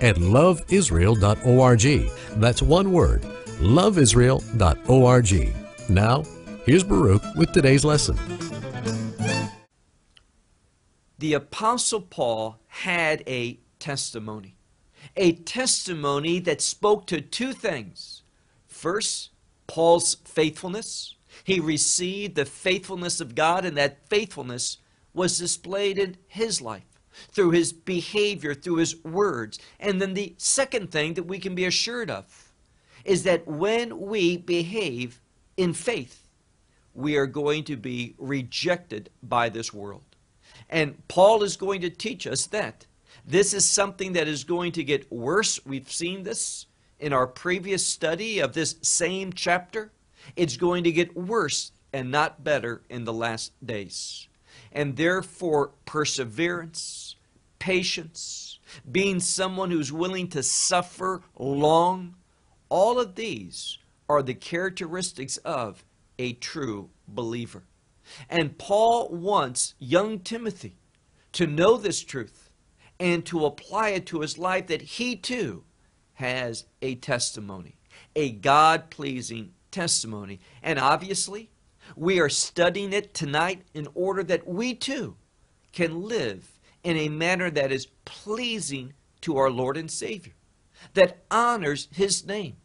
at loveisrael.org. That's one word, loveisrael.org. Now, here's Baruch with today's lesson. The Apostle Paul had a testimony, a testimony that spoke to two things. First, Paul's faithfulness. He received the faithfulness of God, and that faithfulness was displayed in his life through his behavior, through his words. And then the second thing that we can be assured of is that when we behave in faith, we are going to be rejected by this world. And Paul is going to teach us that. This is something that is going to get worse. We've seen this in our previous study of this same chapter. It's going to get worse and not better in the last days. And therefore, perseverance, patience, being someone who's willing to suffer long, all of these are the characteristics of a true believer. And Paul wants young Timothy to know this truth and to apply it to his life that he too has a testimony, a God pleasing testimony. And obviously, we are studying it tonight in order that we too can live in a manner that is pleasing to our Lord and Savior, that honors His name,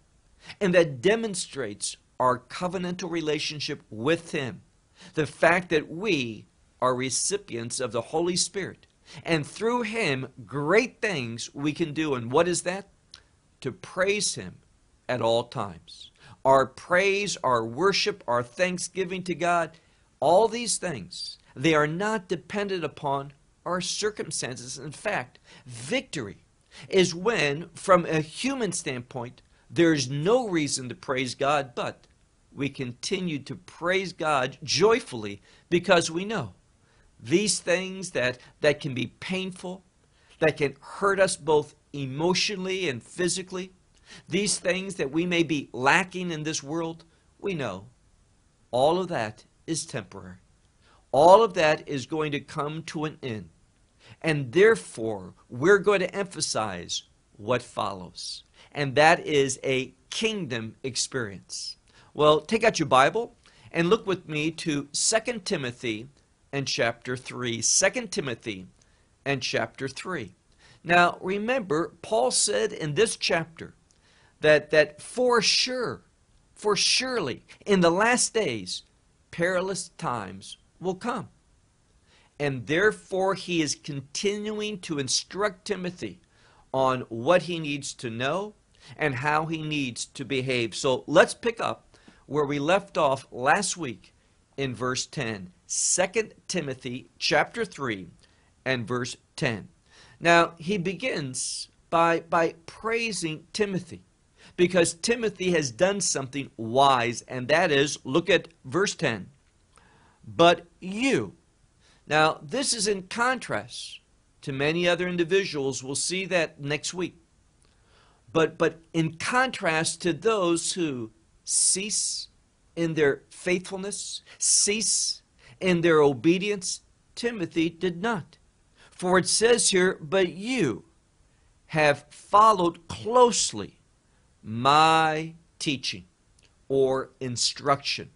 and that demonstrates our covenantal relationship with Him. The fact that we are recipients of the Holy Spirit, and through Him, great things we can do. And what is that? To praise Him at all times. Our praise, our worship, our thanksgiving to God, all these things, they are not dependent upon our circumstances. In fact, victory is when, from a human standpoint, there's no reason to praise God, but we continue to praise God joyfully because we know these things that, that can be painful, that can hurt us both emotionally and physically, these things that we may be lacking in this world, we know all of that is temporary. All of that is going to come to an end. And therefore, we're going to emphasize what follows. And that is a kingdom experience. Well, take out your Bible and look with me to 2 Timothy and chapter 3. 2 Timothy and chapter 3. Now, remember, Paul said in this chapter that, that for sure, for surely, in the last days, perilous times will come. And therefore, he is continuing to instruct Timothy on what he needs to know and how he needs to behave. So let's pick up where we left off last week in verse 10. 2 Timothy chapter 3 and verse 10. Now, he begins by, by praising Timothy because Timothy has done something wise, and that is look at verse 10. But you, now, this is in contrast to many other individuals. We'll see that next week. But, but in contrast to those who cease in their faithfulness, cease in their obedience, Timothy did not. For it says here, But you have followed closely my teaching or instruction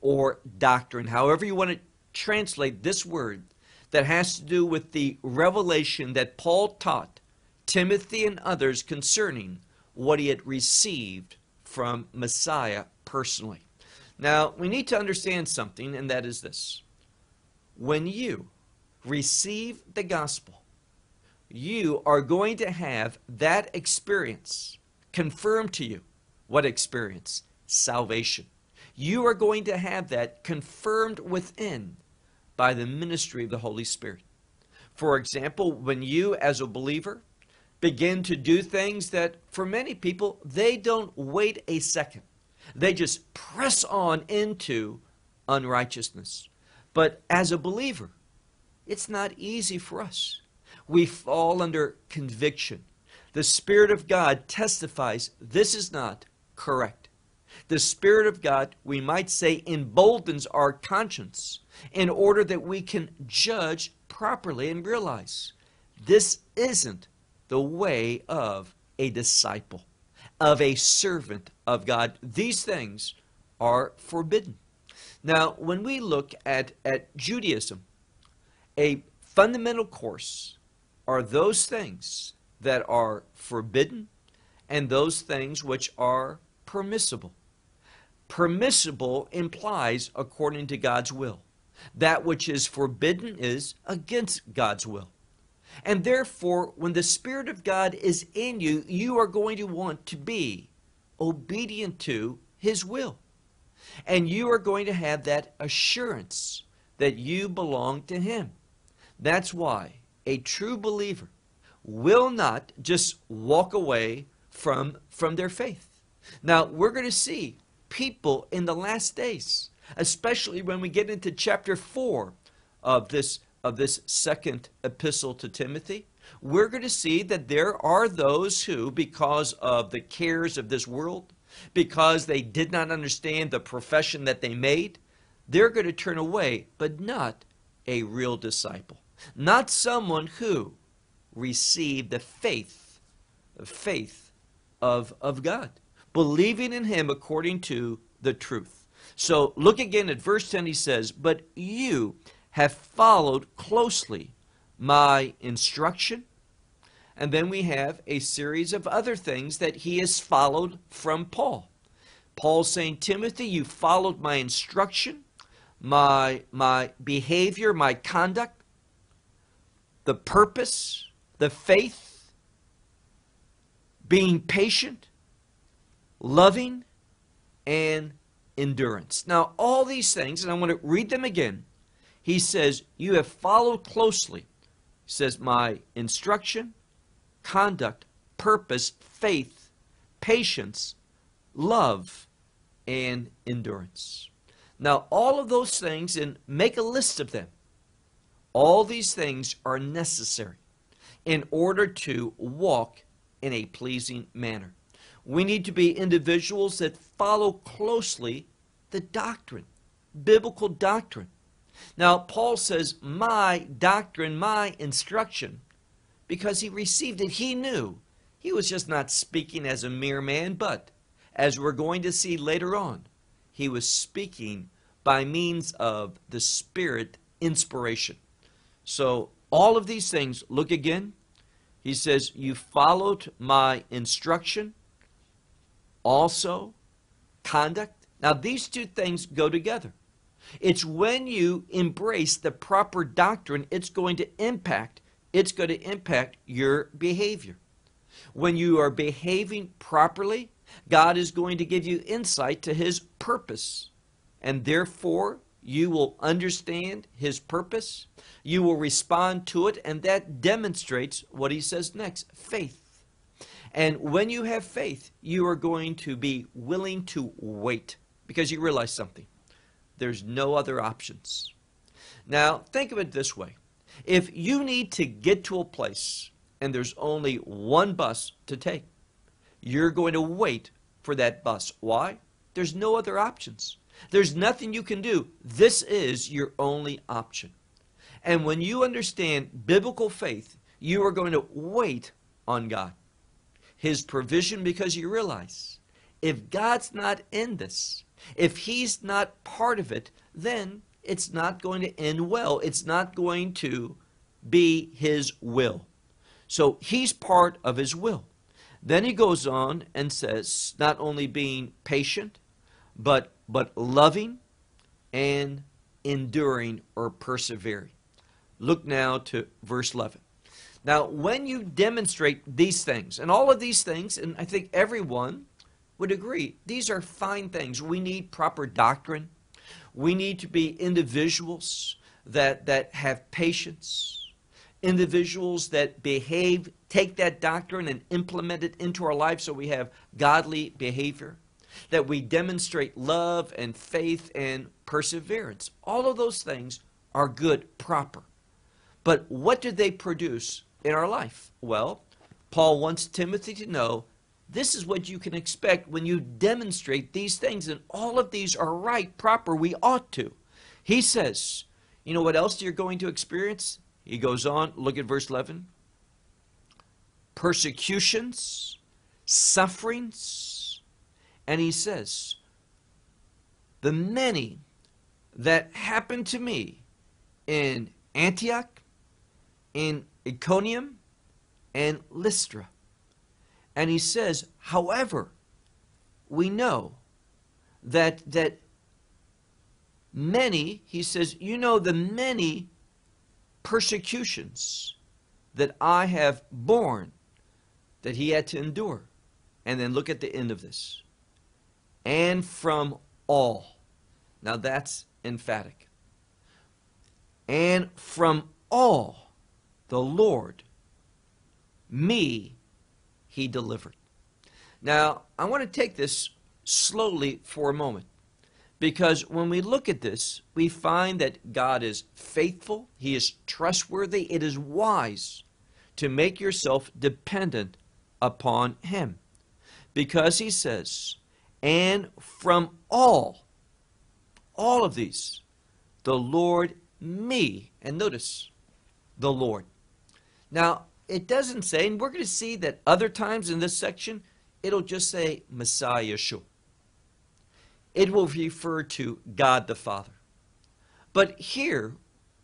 or doctrine, however you want to translate this word that has to do with the revelation that Paul taught Timothy and others concerning what he had received from Messiah personally. Now, we need to understand something, and that is this. When you receive the gospel, you are going to have that experience confirmed to you. What experience? Salvation. You are going to have that confirmed within by the ministry of the Holy Spirit. For example, when you, as a believer, begin to do things that for many people, they don't wait a second. They just press on into unrighteousness. But as a believer, it's not easy for us. We fall under conviction. The Spirit of God testifies this is not correct. The Spirit of God, we might say, emboldens our conscience in order that we can judge properly and realize this isn't the way of a disciple, of a servant of God. These things are forbidden. Now, when we look at, at Judaism, a fundamental course are those things that are forbidden and those things which are permissible. Permissible implies according to God's will. That which is forbidden is against God's will. And therefore, when the Spirit of God is in you, you are going to want to be obedient to His will. And you are going to have that assurance that you belong to Him. That's why a true believer will not just walk away from, from their faith. Now, we're going to see people in the last days, especially when we get into chapter 4 of this, of this second epistle to Timothy. We're going to see that there are those who, because of the cares of this world, because they did not understand the profession that they made, they're going to turn away, but not a real disciple. Not someone who received the faith, the faith of, of God, believing in Him according to the truth. So look again at verse 10. He says, But you have followed closely my instruction. And then we have a series of other things that he has followed from Paul. Paul saying, Timothy, you followed my instruction, my, my behavior, my conduct, the purpose, the faith, being patient, loving, and endurance. Now, all these things, and I want to read them again. He says, You have followed closely. He says, My instruction, conduct, purpose, faith, patience, love, and endurance. Now, all of those things, and make a list of them, all these things are necessary in order to walk in a pleasing manner. We need to be individuals that follow closely the doctrine, biblical doctrine. Now, Paul says, My doctrine, my instruction, because he received it. He knew he was just not speaking as a mere man, but as we're going to see later on, he was speaking by means of the Spirit inspiration. So, all of these things, look again. He says, You followed my instruction, also conduct. Now, these two things go together. It's when you embrace the proper doctrine, it's going to impact, it's going to impact your behavior. When you are behaving properly, God is going to give you insight to his purpose. And therefore, you will understand his purpose, you will respond to it, and that demonstrates what he says next faith. And when you have faith, you are going to be willing to wait because you realize something. There's no other options. Now, think of it this way if you need to get to a place and there's only one bus to take, you're going to wait for that bus. Why? There's no other options. There's nothing you can do. This is your only option. And when you understand biblical faith, you are going to wait on God, His provision, because you realize if God's not in this, if He's not part of it, then it's not going to end well. It's not going to be His will. So He's part of His will. Then he goes on and says, not only being patient, but but loving and enduring or persevering. Look now to verse 11. Now, when you demonstrate these things, and all of these things, and I think everyone would agree, these are fine things. We need proper doctrine. We need to be individuals that, that have patience, individuals that behave take that doctrine and implement it into our life so we have godly behavior, that we demonstrate love and faith and perseverance. All of those things are good, proper. But what do they produce in our life? Well, Paul wants Timothy to know this is what you can expect when you demonstrate these things, and all of these are right, proper, we ought to. He says, You know what else you're going to experience? He goes on, look at verse 11 persecutions, sufferings, and he says, The many that happened to me in Antioch, in Iconium, and Lystra. And he says, however, we know that that many, he says, you know the many persecutions that I have borne that he had to endure. And then look at the end of this. And from all. Now that's emphatic. And from all the Lord, me, he delivered. Now, I want to take this slowly for a moment. Because when we look at this, we find that God is faithful, He is trustworthy, it is wise to make yourself dependent upon him. Because he says, and from all, all of these, the Lord me. And notice, the Lord. Now, it doesn't say, and we're going to see that other times in this section, it'll just say Messiah Yeshua. It will refer to God the Father. But here,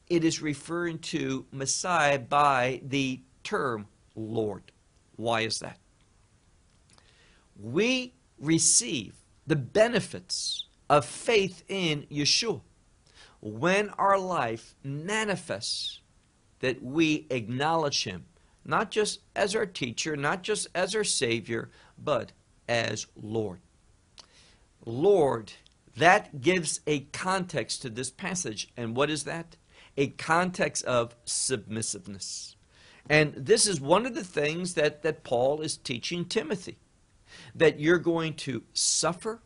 it is referring to Messiah by the term Lord. Why is that? We receive the benefits of faith in Yeshua when our life manifests that we acknowledge Him, not just as our teacher, not just as our Savior, but as Lord. Lord, that gives a context to this passage. And what is that? A context of submissiveness. And this is one of the things that, that Paul is teaching Timothy that you're going to suffer,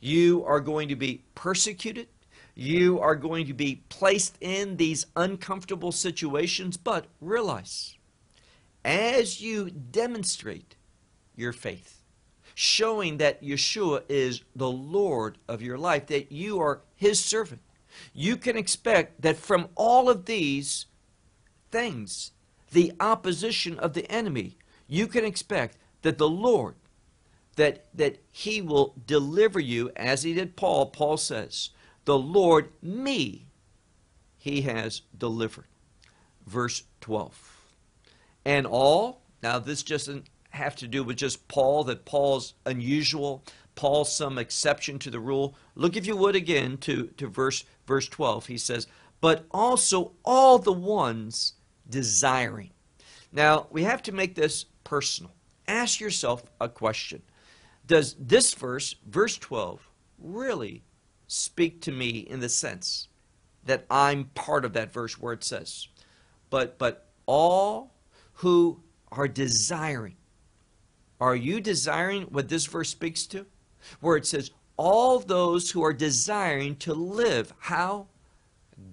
you are going to be persecuted, you are going to be placed in these uncomfortable situations, but realize as you demonstrate your faith, showing that Yeshua is the Lord of your life, that you are His servant, you can expect that from all of these things the opposition of the enemy, you can expect that the Lord, that, that he will deliver you as he did Paul. Paul says, the Lord, me, he has delivered. Verse 12. And all, now this doesn't have to do with just Paul, that Paul's unusual, Paul's some exception to the rule. Look, if you would, again to, to verse, verse 12. He says, But also all the ones desiring. Now, we have to make this personal. Ask yourself a question Does this verse, verse 12, really speak to me in the sense that I'm part of that verse where it says, but, but all who are desiring, are you desiring what this verse speaks to? Where it says, all those who are desiring to live, how?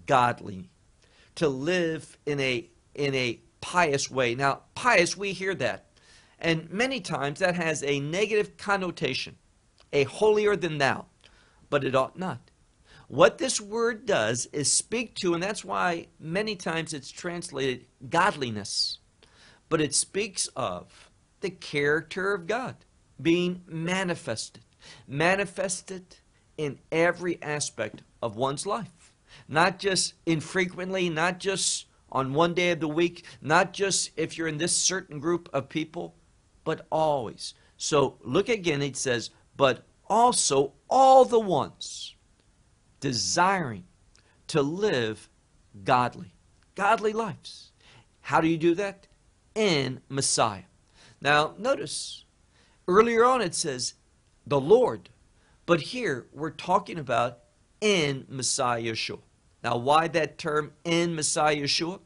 Godly. To live in a in a pious way. Now, pious, we hear that. And many times that has a negative connotation, a holier than thou, but it ought not. What this word does is speak to, and that's why many times it's translated godliness, but it speaks of the character of God being manifested, manifested in every aspect of one's life. Not just infrequently, not just on one day of the week, not just if you're in this certain group of people, but always. So look again, it says, but also all the ones desiring to live godly, godly lives. How do you do that? In Messiah. Now, notice earlier on it says the Lord, but here we're talking about in Messiah Yeshua. Now, why that term in Messiah Yeshua?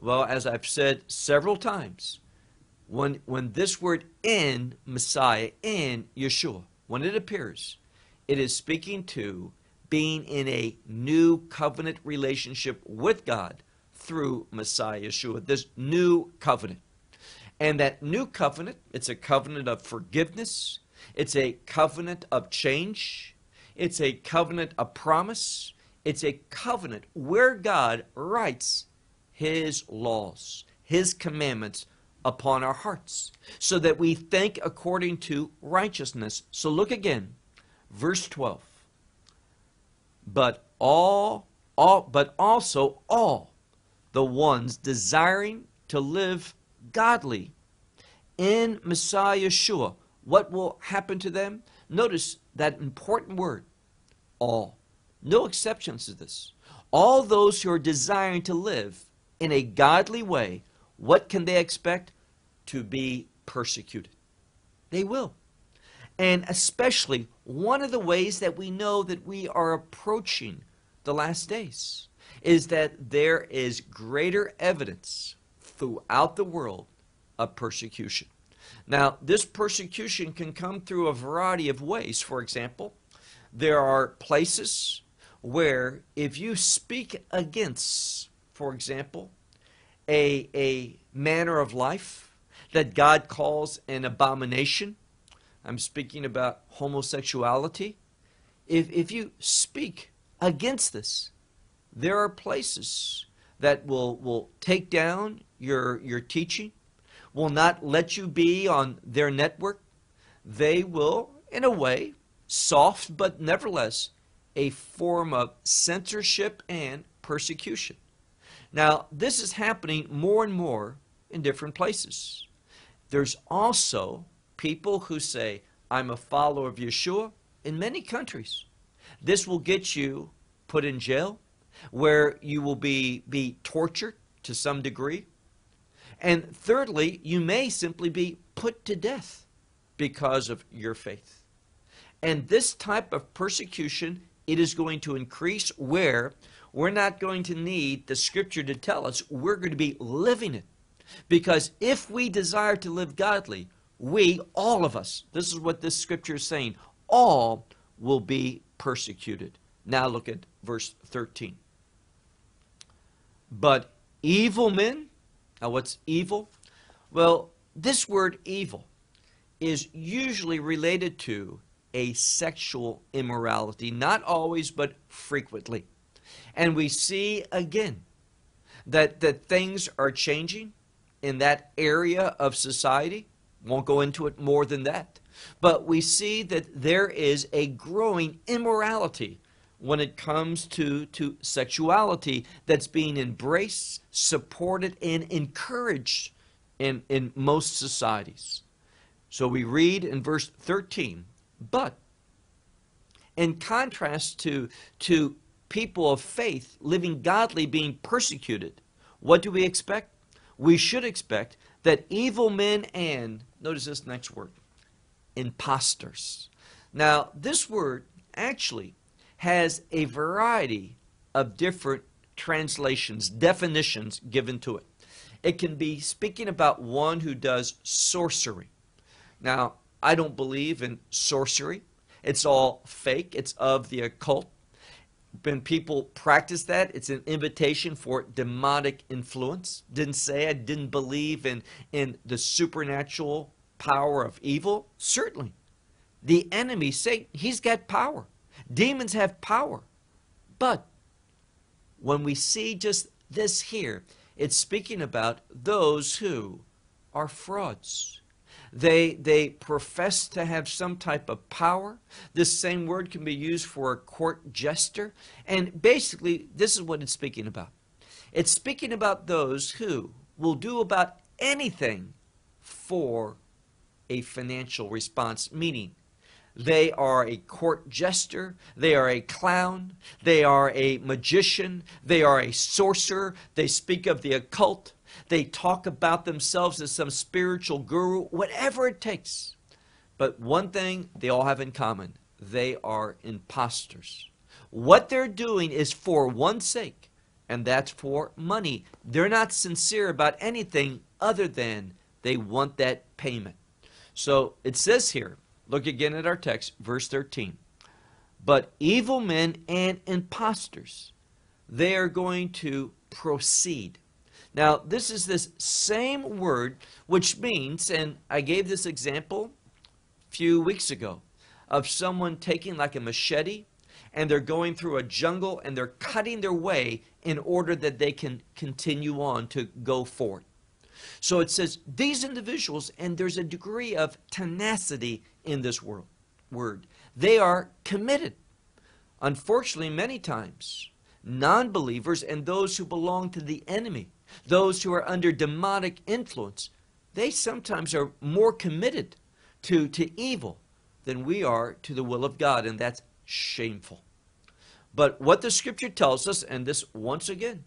Well, as I've said several times, when, when this word in Messiah, in Yeshua, when it appears, it is speaking to being in a new covenant relationship with God through Messiah Yeshua, this new covenant. And that new covenant, it's a covenant of forgiveness, it's a covenant of change, it's a covenant of promise, it's a covenant where God writes his laws, his commandments upon our hearts, so that we think according to righteousness. So look again, verse 12. But all, all, but also all the ones desiring to live godly in Messiah Yeshua, what will happen to them? Notice that important word, all. No exceptions to this. All those who are desiring to live in a godly way, what can they expect? To be persecuted. They will. And especially one of the ways that we know that we are approaching the last days is that there is greater evidence throughout the world of persecution. Now, this persecution can come through a variety of ways. For example, there are places where if you speak against for example, a, a manner of life that God calls an abomination. I'm speaking about homosexuality. If, if you speak against this, there are places that will, will take down your, your teaching, will not let you be on their network. They will, in a way, soft but nevertheless, a form of censorship and persecution. Now, this is happening more and more in different places. There's also people who say, I'm a follower of Yeshua in many countries. This will get you put in jail, where you will be, be tortured to some degree. And thirdly, you may simply be put to death because of your faith. And this type of persecution, it is going to increase where we're not going to need the scripture to tell us. We're going to be living it. Because if we desire to live godly, we, all of us, this is what this scripture is saying, all will be persecuted. Now look at verse 13. But evil men, now what's evil? Well, this word evil is usually related to a sexual immorality, not always, but frequently. And we see again that, that things are changing in that area of society. Won't go into it more than that. But we see that there is a growing immorality when it comes to, to sexuality that's being embraced, supported, and encouraged in, in most societies. So we read in verse 13, but in contrast to, to people of faith, living godly, being persecuted, what do we expect? We should expect that evil men and, notice this next word, impostors. Now, this word actually has a variety of different translations, definitions given to it. It can be speaking about one who does sorcery. Now, I don't believe in sorcery. It's all fake. It's of the occult when people practice that, it's an invitation for demonic influence. Didn't say I didn't believe in, in the supernatural power of evil. Certainly. The enemy, Satan, he's got power. Demons have power. But when we see just this here, it's speaking about those who are frauds. They, they profess to have some type of power. This same word can be used for a court jester. And basically, this is what it's speaking about. It's speaking about those who will do about anything for a financial response, meaning they are a court jester. They are a clown. They are a magician. They are a sorcerer. They speak of the occult. They talk about themselves as some spiritual guru, whatever it takes. But one thing they all have in common they are imposters. What they're doing is for one sake, and that's for money. They're not sincere about anything other than They want that payment. So it says here, look again at our text, verse 13. But evil men and impostors, they are going to proceed. Now, this is this same word, which means, and I gave this example a few weeks ago, of someone taking like a machete and they're going through a jungle and they're cutting their way in order that they can continue on to go forward. So it says these individuals, and there's a degree of tenacity in this world, word. They are committed. Unfortunately, many times, non believers and those who belong to the enemy, those who are under demonic influence, they sometimes are more committed to, to evil than we are to the will of God, and that's shameful. But what the scripture tells us, and this once again,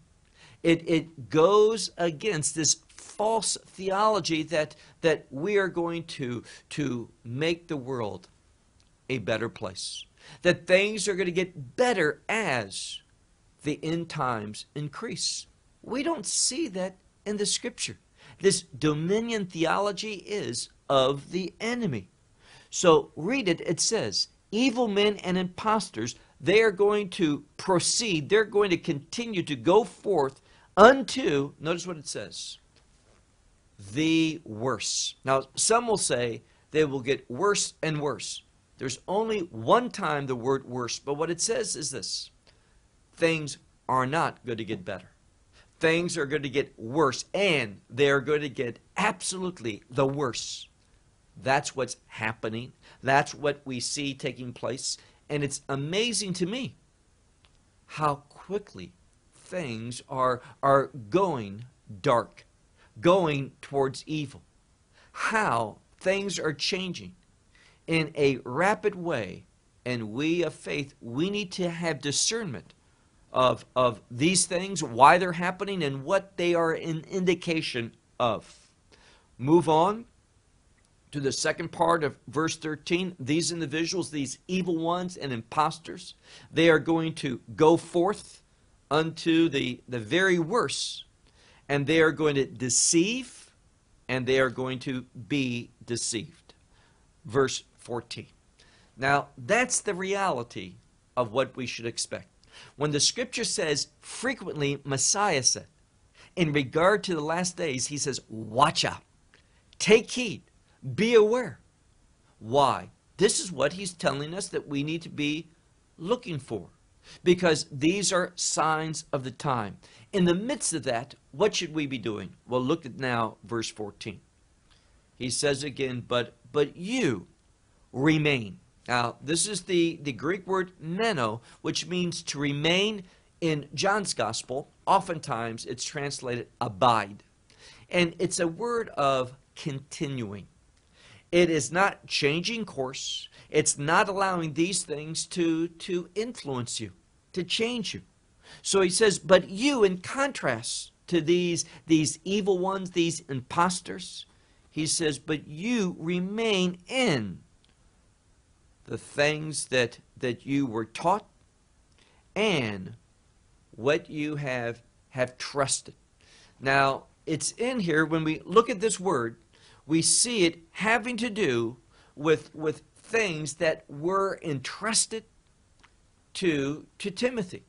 it, it goes against this false theology that, that we are going to, to make the world a better place. That things are going to get better as the end times increase. We don't see that in the scripture. This dominion theology is of the enemy. So read it, it says, evil men and impostors, they are going to proceed, they're going to continue to go forth unto, notice what it says, the worse. Now, some will say they will get worse and worse. There's only one time the word worse, but what it says is this things are not going to get better. Things are going to get worse, and they're going to get absolutely the worse. That's what's happening. That's what we see taking place. And it's amazing to me how quickly things are, are going dark going towards evil. How things are changing in a rapid way, and we of faith, we need to have discernment of, of these things, why they're happening, and what they are an indication of. Move on to the second part of verse 13. These individuals, these evil ones and impostors, they are going to go forth unto the, the very worst and they are going to deceive and they are going to be deceived. Verse 14. Now, that's the reality of what we should expect. When the scripture says, frequently, Messiah said, in regard to the last days, he says, watch out, take heed, be aware. Why? This is what he's telling us that we need to be looking for because these are signs of the time. In the midst of that, what should we be doing? Well, look at now verse 14. He says again, but but you remain. Now, this is the, the Greek word meno, which means to remain in John's gospel. Oftentimes it's translated abide. And it's a word of continuing. It is not changing course. It's not allowing these things to, to influence you, to change you. So he says, but you, in contrast to these, these evil ones, these impostors, he says, but you remain in the things that, that you were taught and what you have, have trusted. Now, it's in here, when we look at this word, we see it having to do with, with things that were entrusted to, to Timothy.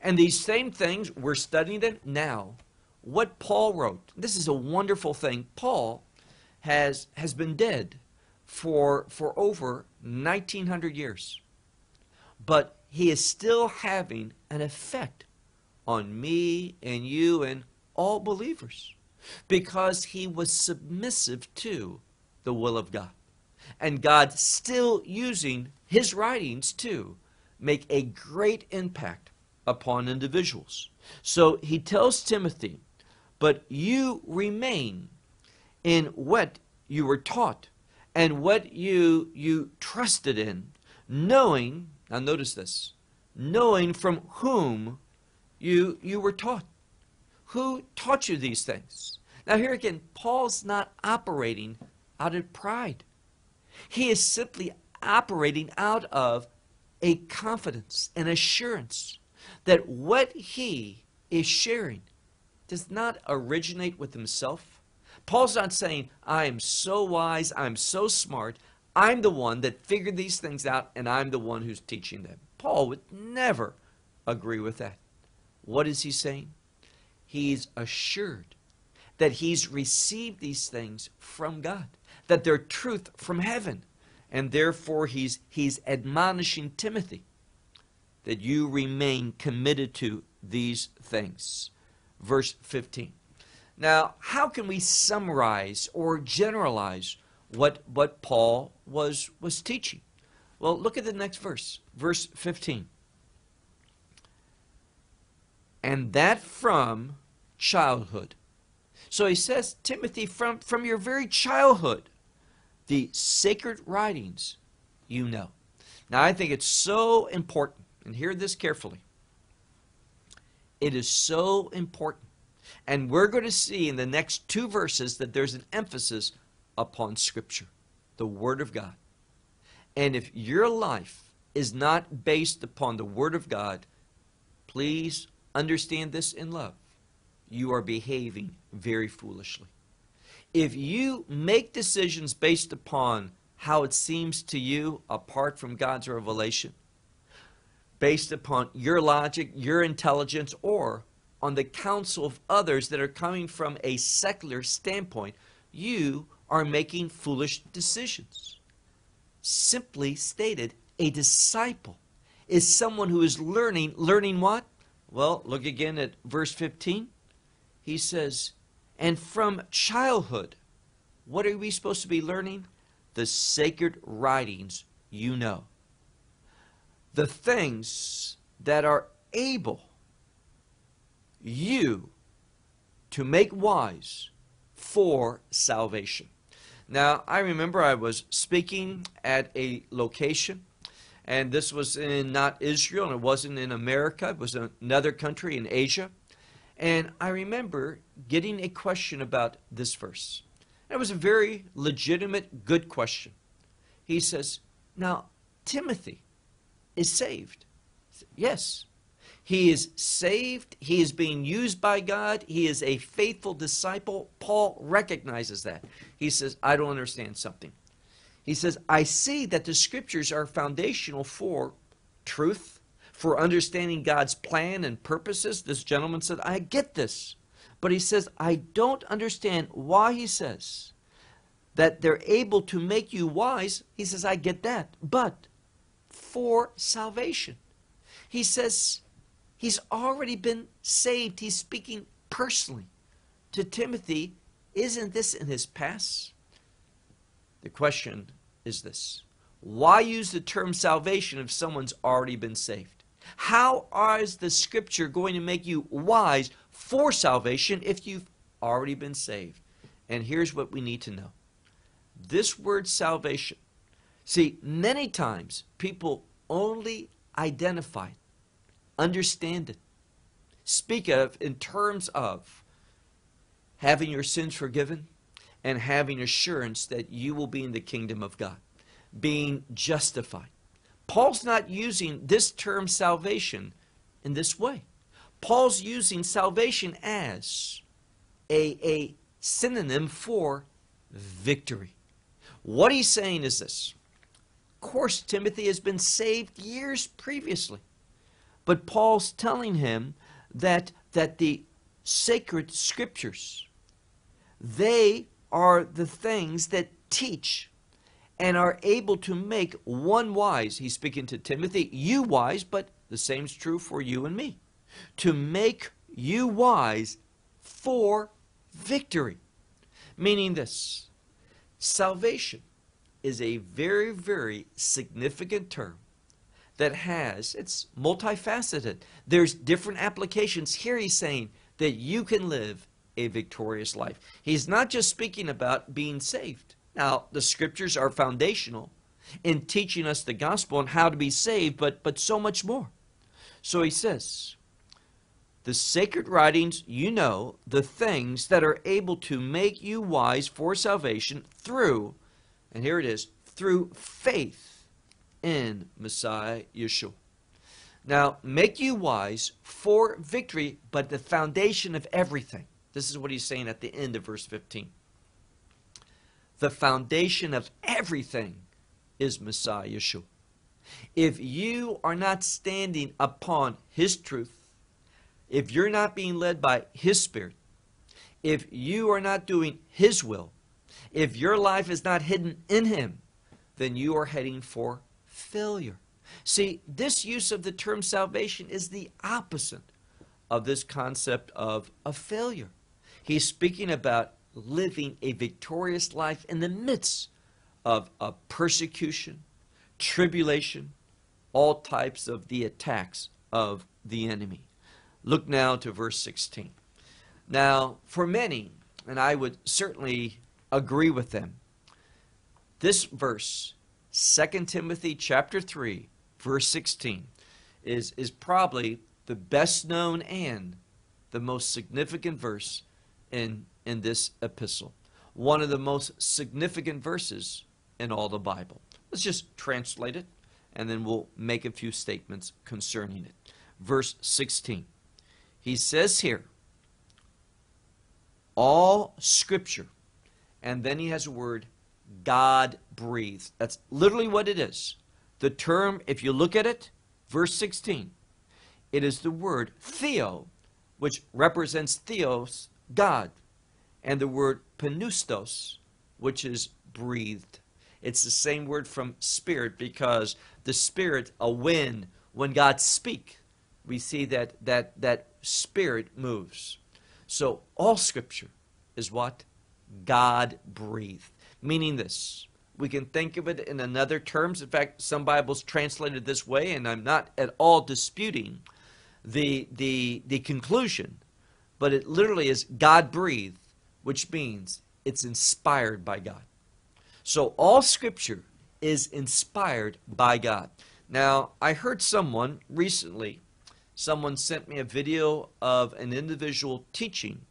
And these same things, we're studying them now. What Paul wrote, this is a wonderful thing. Paul has, has been dead for, for over 1900 years. But he is still having an effect on me and you and all believers because he was submissive to the will of God. And God still using his writings to make a great impact upon individuals. So he tells Timothy, but you remain in what you were taught and what you you trusted in, knowing, now notice this, knowing from whom you you were taught. Who taught you these things? Now, here again, Paul's not operating out of pride. He is simply operating out of a confidence, an assurance that what he is sharing does not originate with himself, Paul's not saying, I am so wise, I'm so smart, I'm the one that figured these things out, and I'm the one who's teaching them. Paul would never agree with that. What is he saying? He's assured that he's received these things from God, that they're truth from heaven. And therefore, he's, he's admonishing Timothy that you remain committed to these things. Verse 15. Now, how can we summarize or generalize what, what Paul was, was teaching? Well, look at the next verse, verse 15. And that from childhood. So he says, Timothy, from, from your very childhood, the sacred writings you know. Now, I think it's so important, and hear this carefully. It is so important and we're going to see in the next two verses that there's an emphasis upon Scripture, the Word of God. And if your life is not based upon the Word of God, please understand this in love. You are behaving very foolishly. If you make decisions based upon how it seems to you apart from God's revelation, based upon your logic, your intelligence, or on the counsel of others that are coming from a secular standpoint, you are making foolish decisions. Simply stated, a disciple is someone who is learning. Learning what? Well, look again at verse 15. He says, And from childhood, what are we supposed to be learning? The sacred writings you know. The things that are able you to make wise for salvation. Now, I remember I was speaking at a location, and this was in not Israel, and it wasn't in America, it was another country in Asia. And I remember getting a question about this verse. It was a very legitimate, good question. He says, Now, Timothy is saved. Yes. He is saved. He is being used by God. He is a faithful disciple. Paul recognizes that. He says, I don't understand something. He says, I see that the scriptures are foundational for truth, for understanding God's plan and purposes. This gentleman said, I get this. But he says, I don't understand why he says that they're able to make you wise. He says, I get that. But for salvation. He says, He's already been saved. He's speaking personally to Timothy. Isn't this in his past? The question is this Why use the term salvation if someone's already been saved? How is the scripture going to make you wise for salvation if you've already been saved? And here's what we need to know this word salvation. See, many times people only identify understand it, speak of in terms of having your sins forgiven and having assurance that you will be in the kingdom of God, being justified. Paul's not using this term salvation in this way. Paul's using salvation as a, a synonym for victory. What he's saying is this. Of course, Timothy has been saved years previously. But Paul's telling him that, that the sacred scriptures, they are the things that teach and are able to make one wise. He's speaking to Timothy, you wise, but the same is true for you and me. To make you wise for victory. Meaning this salvation is a very, very significant term that has, it's multifaceted. There's different applications. Here he's saying that you can live a victorious life. He's not just speaking about being saved. Now, the scriptures are foundational in teaching us the gospel and how to be saved, but, but so much more. So he says, the sacred writings, you know, the things that are able to make you wise for salvation through, and here it is, through faith in Messiah Yeshua. Now, make you wise for victory, but the foundation of everything. This is what he's saying at the end of verse 15. The foundation of everything is Messiah Yeshua. If you are not standing upon His truth, if you're not being led by His Spirit, if you are not doing His will, if your life is not hidden in Him, then you are heading for failure. See, this use of the term salvation is the opposite of this concept of a failure. He's speaking about living a victorious life in the midst of, persecution, tribulation, all types of the attacks of the enemy. Look now to verse 16. Now, for many, and I would certainly agree with them, this verse, 2 Timothy chapter 3, verse 16, is, is probably the best known and the most significant verse in, in this epistle. One of the most significant verses in all the Bible. Let's just translate it and then we'll make a few statements concerning it. Verse 16. He says here, all scripture, and then he has a word, God breathed. That's literally what it is. The term, if you look at it, verse 16, it is the word theo, which represents theos, God, and the word pneustos, which is breathed. It's the same word from spirit because the spirit, a wind, when God speaks, we see that that that spirit moves. So all scripture is what? God breathed. Meaning this. We can think of it in another terms. In fact, some Bibles translated this way, and I'm not at all disputing the the the conclusion, but it literally is God breathed, which means it's inspired by God. So all scripture is inspired by God. Now, I heard someone recently, someone sent me a video of an individual teaching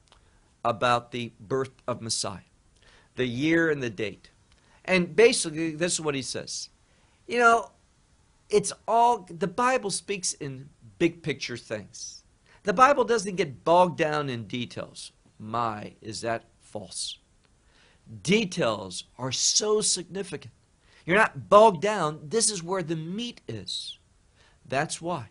about the birth of Messiah, the year and the date. And basically, this is what he says. You know, it's all, the Bible speaks in big picture things. The Bible doesn't get bogged down in details. My, is that false? Details are so significant. You're not bogged down. This is where the meat is. That's why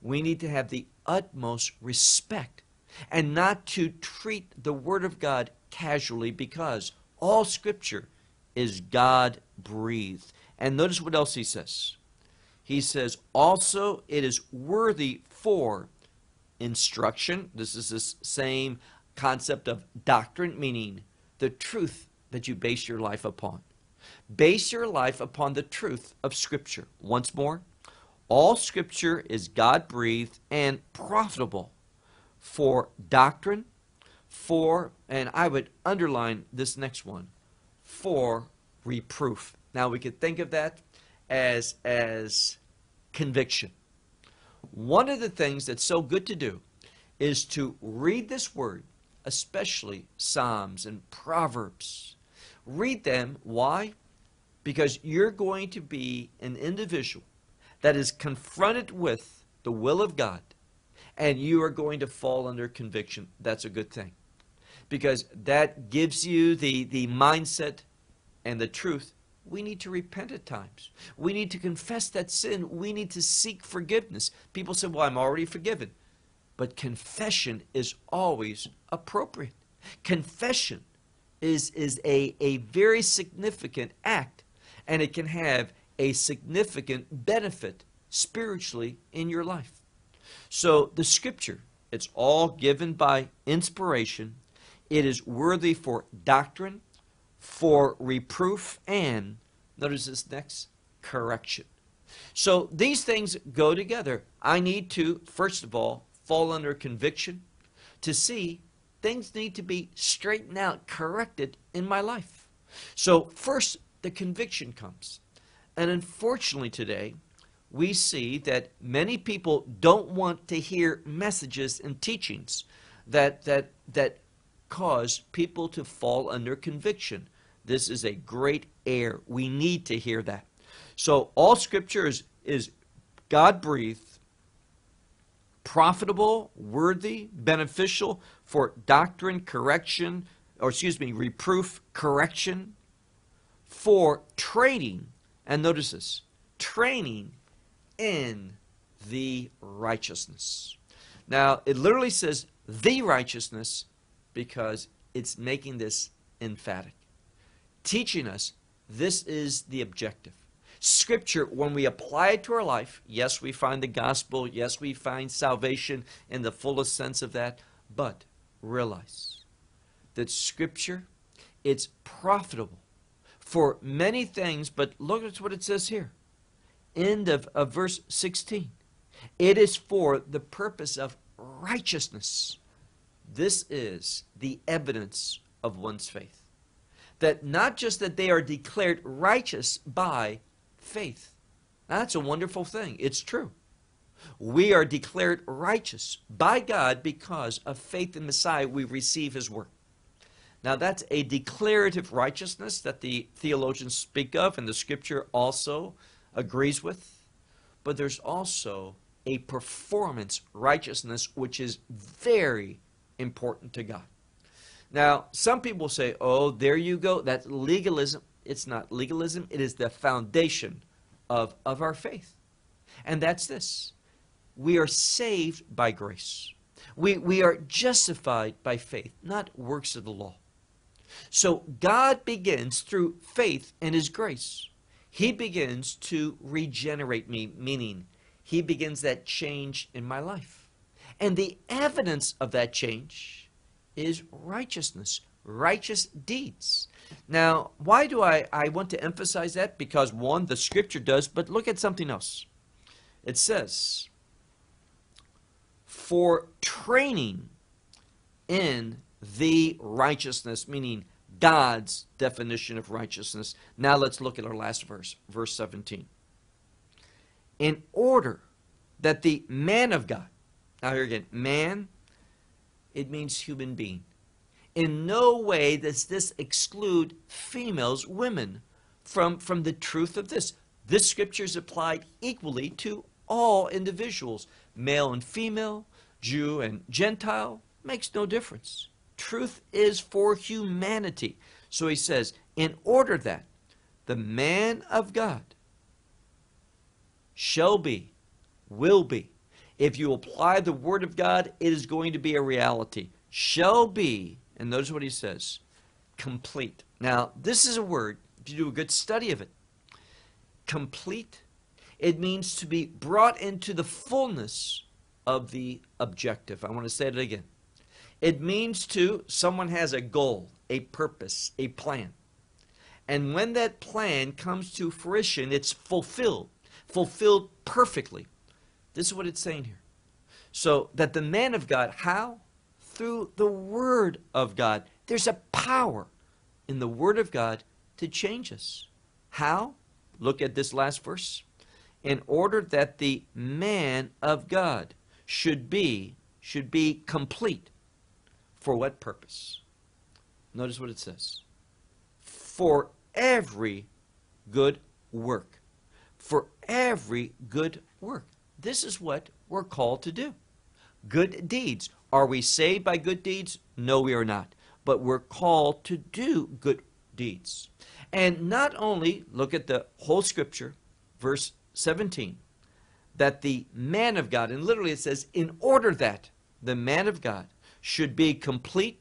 we need to have the utmost respect and not to treat the Word of God casually because all Scripture is God breathed. And notice what else he says. He says, also it is worthy for instruction. This is the same concept of doctrine, meaning the truth that you base your life upon. Base your life upon the truth of Scripture. Once more, all Scripture is God breathed and profitable for doctrine, for, and I would underline this next one, for reproof. Now we could think of that as, as conviction. One of the things that's so good to do is to read this word, especially Psalms and Proverbs, Read them. Why? Because you're going to be an individual that is confronted with the will of God and you are going to fall under conviction. That's a good thing. Because that gives you the, the mindset and the truth. We need to repent at times. We need to confess that sin. We need to seek forgiveness. People say, Well, I'm already forgiven. But confession is always appropriate. Confession is, is a, a very significant act, and it can have a significant benefit spiritually in your life. So the scripture, it's all given by inspiration. It is worthy for doctrine, for reproof, and notice this next correction. So these things go together. I need to, first of all, fall under conviction to see things need to be straightened out, corrected in my life. So, first, the conviction comes. And unfortunately, today, we see that many people don't want to hear messages and teachings that, that, that cause people to fall under conviction. This is a great error. We need to hear that. So, all scripture is, is God breathed profitable, worthy, beneficial for doctrine, correction, or excuse me, reproof, correction, for training, and notice this, training in the righteousness. Now, it literally says the righteousness because it's making this emphatic, teaching us this is the objective. Scripture, when we apply it to our life, yes, we find the gospel, yes, we find salvation in the fullest sense of that, but realize that Scripture, it's profitable for many things, but look at what it says here. End of, of verse 16. It is for the purpose of righteousness. This is the evidence of one's faith. That not just that they are declared righteous by faith. That's a wonderful thing. It's true. We are declared righteous by God because of faith in Messiah. We receive his work. Now, that's a declarative righteousness that the theologians speak of, and the scripture also agrees with. But there's also a performance righteousness, which is very important to God. Now, some people say, oh, there you go. That's legalism. It's not legalism, it is the foundation of, of our faith. And that's this we are saved by grace. We, we are justified by faith, not works of the law. So God begins through faith and His grace. He begins to regenerate me, meaning He begins that change in my life. And the evidence of that change is righteousness, righteous deeds. Now, why do I, I want to emphasize that? Because one, the scripture does, but look at something else. It says, for training in the righteousness, meaning God's definition of righteousness. Now let's look at our last verse, verse 17. In order that the man of God, now here again, man, it means human being. In no way does this exclude females, women, from, from the truth of this. This scripture is applied equally to all individuals, male and female, Jew and Gentile, makes no difference. Truth is for humanity. So he says, in order that the man of God shall be, will be, if you apply the word of God, it is going to be a reality. Shall be, and notice what he says, complete. Now, this is a word, if you do a good study of it, complete, it means to be brought into the fullness of the objective. I want to say it again. It means to someone has a goal, a purpose, a plan. And when that plan comes to fruition, it's fulfilled, fulfilled perfectly. This is what it's saying here. So that the man of God, how? Through the Word of God. There's a power in the Word of God to change us. How? Look at this last verse. In order that the man of God should be should be complete for what purpose? Notice what it says. For every good work. For every good work. This is what we're called to do. Good deeds. Are we saved by good deeds? No, we are not. But we're called to do good deeds. And not only, look at the whole scripture, verse 17, that the man of God, and literally it says, in order that the man of God should be complete.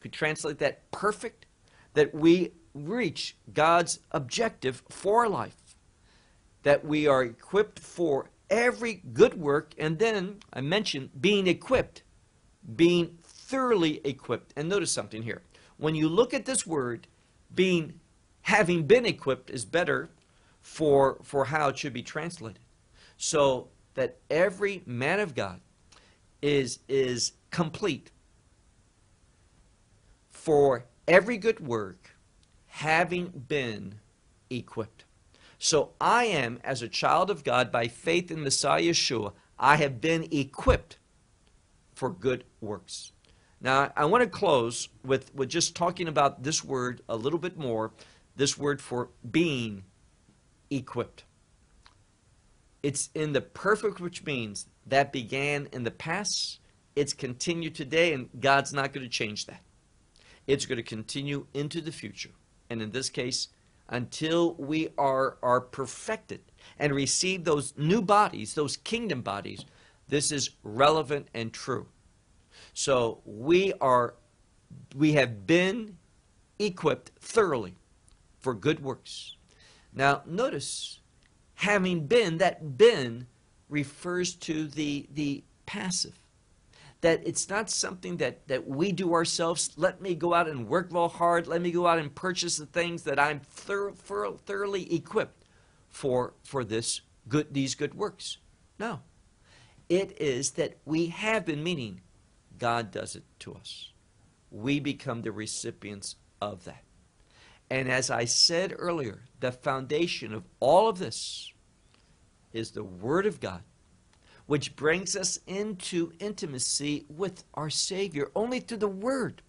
Could translate that perfect, that we reach God's objective for life, that we are equipped for every good work, and then I mentioned being equipped, being thoroughly equipped. And notice something here. When you look at this word, being having been equipped is better for for how it should be translated. So that every man of God is is complete for every good work having been equipped. So I am, as a child of God, by faith in Messiah Yeshua, I have been equipped for good works. Now, I want to close with, with just talking about this word a little bit more this word for being equipped. It's in the perfect, which means that began in the past it's continued today, and God's not going to change that. It's going to continue into the future. And in this case, until we are, are perfected and receive those new bodies, those kingdom bodies, this is relevant and true. So we are we have been equipped thoroughly for good works. Now notice having been that been refers to the the passive that it's not something that, that we do ourselves. Let me go out and work real hard. Let me go out and purchase the things that I'm thor- thor- thoroughly equipped for, for this good, these good works. No. It is that we have been, meaning God does it to us. We become the recipients of that. And as I said earlier, the foundation of all of this is the Word of God which brings us into intimacy with our Savior. Only through the Word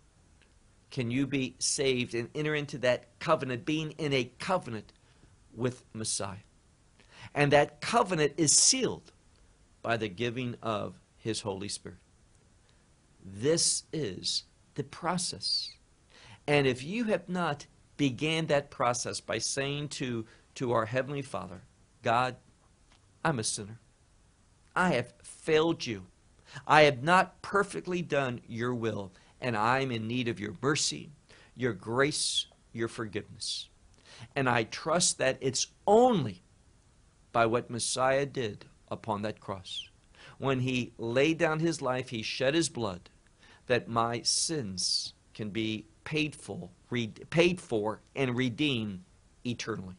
can you be saved and enter into that covenant, being in a covenant with Messiah. And that covenant is sealed by the giving of His Holy Spirit. This is the process. And if you have not began that process by saying to, to our Heavenly Father, God, I'm a sinner. I have failed you. I have not perfectly done your will, and I am in need of your mercy, your grace, your forgiveness. And I trust that it's only by what Messiah did upon that cross. When he laid down his life, he shed his blood, that my sins can be paid for, paid for and redeemed eternally.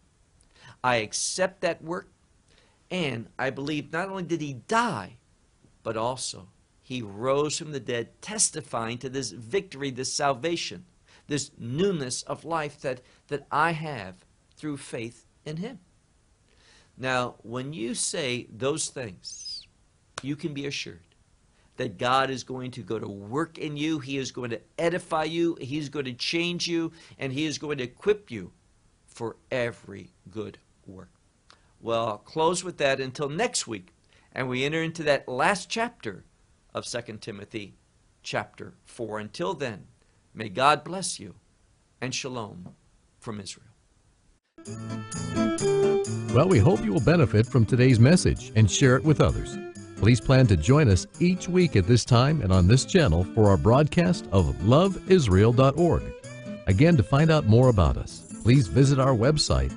I accept that work and I believe not only did he die, but also he rose from the dead, testifying to this victory, this salvation, this newness of life that, that I have through faith in him. Now, when you say those things, you can be assured that God is going to go to work in you. He is going to edify you. He's going to change you. And He is going to equip you for every good work. Well, close with that until next week, and we enter into that last chapter of 2 Timothy chapter 4. Until then, may God bless you, and shalom from Israel. Well, we hope you will benefit from today's message and share it with others. Please plan to join us each week at this time and on this channel for our broadcast of loveisrael.org. Again, to find out more about us, please visit our website